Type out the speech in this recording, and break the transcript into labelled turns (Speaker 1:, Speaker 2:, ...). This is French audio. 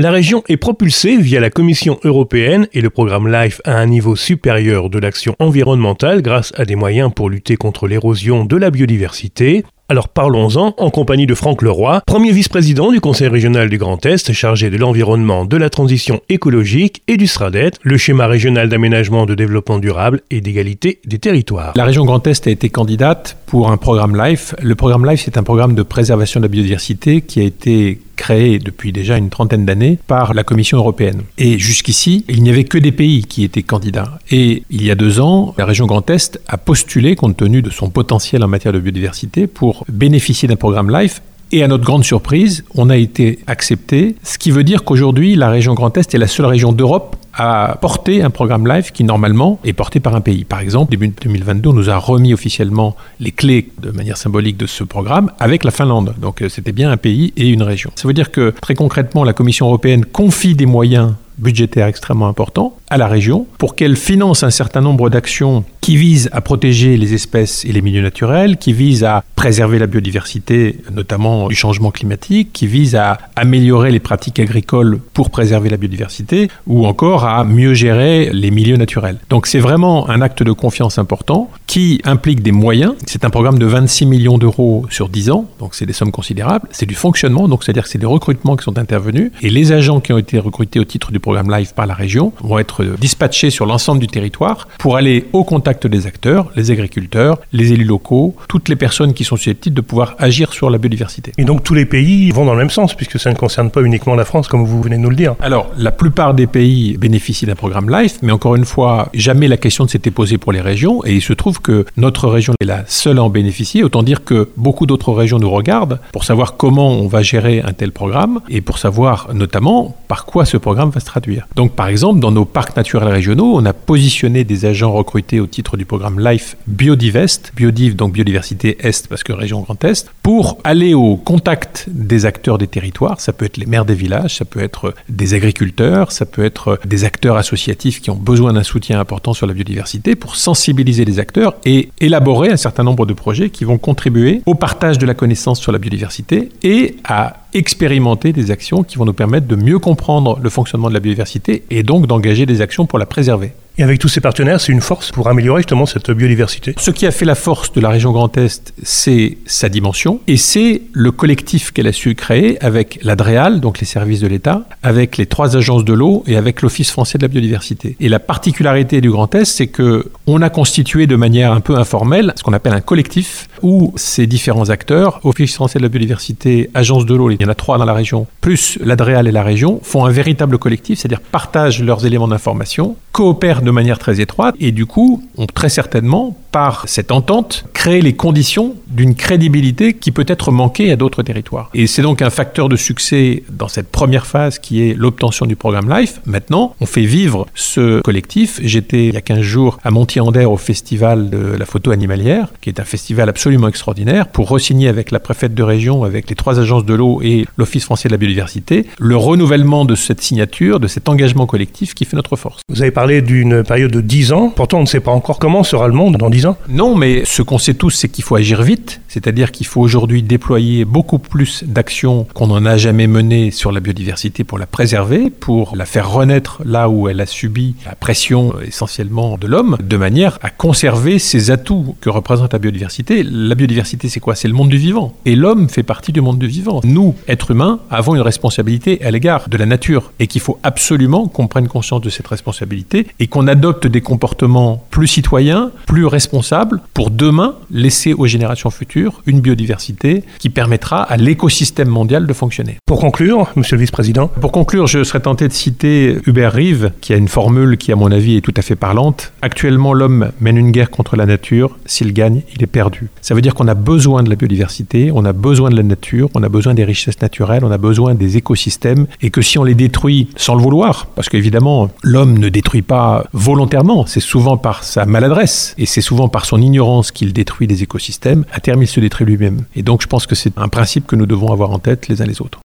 Speaker 1: La région est propulsée via la Commission européenne et le programme LIFE à un niveau supérieur de l'action environnementale grâce à des moyens pour lutter contre l'érosion de la biodiversité. Alors parlons-en en compagnie de Franck Leroy, premier vice-président du Conseil régional du Grand Est chargé de l'environnement, de la transition écologique et du SRADET, le schéma régional d'aménagement de développement durable et d'égalité des territoires.
Speaker 2: La région Grand Est a été candidate pour un programme LIFE. Le programme LIFE, c'est un programme de préservation de la biodiversité qui a été créé depuis déjà une trentaine d'années par la Commission européenne. Et jusqu'ici, il n'y avait que des pays qui étaient candidats. Et il y a deux ans, la région Grand Est a postulé, compte tenu de son potentiel en matière de biodiversité, pour bénéficier d'un programme LIFE et à notre grande surprise, on a été accepté, ce qui veut dire qu'aujourd'hui, la région Grand Est est la seule région d'Europe à porter un programme live qui normalement est porté par un pays. Par exemple, début 2022, on nous a remis officiellement les clés de manière symbolique de ce programme avec la Finlande. Donc euh, c'était bien un pays et une région. Ça veut dire que très concrètement, la Commission européenne confie des moyens budgétaires extrêmement importants à la région pour qu'elle finance un certain nombre d'actions qui visent à protéger les espèces et les milieux naturels, qui visent à préserver la biodiversité, notamment du changement climatique, qui visent à améliorer les pratiques agricoles pour préserver la biodiversité, ou encore à mieux gérer les milieux naturels. Donc c'est vraiment un acte de confiance important qui implique des moyens. C'est un programme de 26 millions d'euros sur 10 ans, donc c'est des sommes considérables. C'est du fonctionnement, donc c'est-à-dire que c'est des recrutements qui sont intervenus, et les agents qui ont été recrutés au titre du programme LIFE par la région vont être dispatchés sur l'ensemble du territoire pour aller au contact des acteurs, les agriculteurs, les élus locaux, toutes les personnes qui sont susceptibles de pouvoir agir sur la biodiversité.
Speaker 1: Et donc tous les pays vont dans le même sens, puisque ça ne concerne pas uniquement la France, comme vous venez de nous le dire.
Speaker 2: Alors, la plupart des pays bénéficient d'un programme LIFE, mais encore une fois, jamais la question ne s'était posée pour les régions, et il se trouve que notre région est la seule à en bénéficier. Autant dire que beaucoup d'autres régions nous regardent pour savoir comment on va gérer un tel programme, et pour savoir notamment par quoi ce programme va se traduire. Donc, par exemple, dans nos parcs naturels régionaux, on a positionné des agents recrutés au titre du programme LIFE Biodivest, Biodiv donc biodiversité Est parce que région Grand Est, pour aller au contact des acteurs des territoires. Ça peut être les maires des villages, ça peut être des agriculteurs, ça peut être des acteurs associatifs qui ont besoin d'un soutien important sur la biodiversité pour sensibiliser les acteurs et élaborer un certain nombre de projets qui vont contribuer au partage de la connaissance sur la biodiversité et à expérimenter des actions qui vont nous permettre de mieux comprendre le fonctionnement de la biodiversité et donc d'engager des actions pour la préserver.
Speaker 1: Et avec tous ces partenaires, c'est une force pour améliorer justement cette biodiversité.
Speaker 2: Ce qui a fait la force de la région Grand Est, c'est sa dimension et c'est le collectif qu'elle a su créer avec l'ADREAL, donc les services de l'État, avec les trois agences de l'eau et avec l'Office français de la biodiversité. Et la particularité du Grand Est, c'est que on a constitué de manière un peu informelle ce qu'on appelle un collectif où ces différents acteurs, Office français de la biodiversité, Agence de l'eau, il y en a trois dans la région, plus l'ADREAL et la région, font un véritable collectif, c'est-à-dire partagent leurs éléments d'information, coopèrent de manière très étroite et du coup ont très certainement, par cette entente, créé les conditions d'une crédibilité qui peut être manquée à d'autres territoires. Et c'est donc un facteur de succès dans cette première phase qui est l'obtention du programme LIFE. Maintenant, on fait vivre ce collectif. J'étais il y a 15 jours à Montier-Ander au festival de la photo animalière, qui est un festival absolument extraordinaire, pour re-signer avec la préfète de région, avec les trois agences de l'eau et l'Office français de la biodiversité, le renouvellement de cette signature, de cet engagement collectif qui fait notre force.
Speaker 1: Vous avez parlé d'une période de 10 ans, pourtant on ne sait pas encore comment sera le monde dans 10 ans.
Speaker 2: Non, mais ce qu'on sait tous, c'est qu'il faut agir vite, c'est-à-dire qu'il faut aujourd'hui déployer beaucoup plus d'actions qu'on n'en a jamais menées sur la biodiversité pour la préserver, pour la faire renaître là où elle a subi la pression essentiellement de l'homme, de manière à conserver ces atouts que représente la biodiversité. La biodiversité, c'est quoi? C'est le monde du vivant. Et l'homme fait partie du monde du vivant. Nous, êtres humains, avons une responsabilité à l'égard de la nature et qu'il faut absolument qu'on prenne conscience de cette responsabilité et qu'on adopte des comportements plus citoyens, plus responsables pour demain laisser aux générations futures une biodiversité qui permettra à l'écosystème mondial de fonctionner.
Speaker 1: Pour conclure, monsieur le vice-président
Speaker 2: Pour conclure, je serais tenté de citer Hubert Rive, qui a une formule qui, à mon avis, est tout à fait parlante. Actuellement, l'homme mène une guerre contre la nature. S'il gagne, il est perdu. Ça veut dire qu'on a besoin de la biodiversité, on a besoin de la nature, on a besoin des richesses naturelles, on a besoin des écosystèmes, et que si on les détruit sans le vouloir, parce qu'évidemment, l'homme ne détruit pas volontairement, c'est souvent par sa maladresse, et c'est souvent par son ignorance qu'il détruit des écosystèmes, terme il se détruit lui-même. Et donc je pense que c'est un principe que nous devons avoir en tête les uns les autres.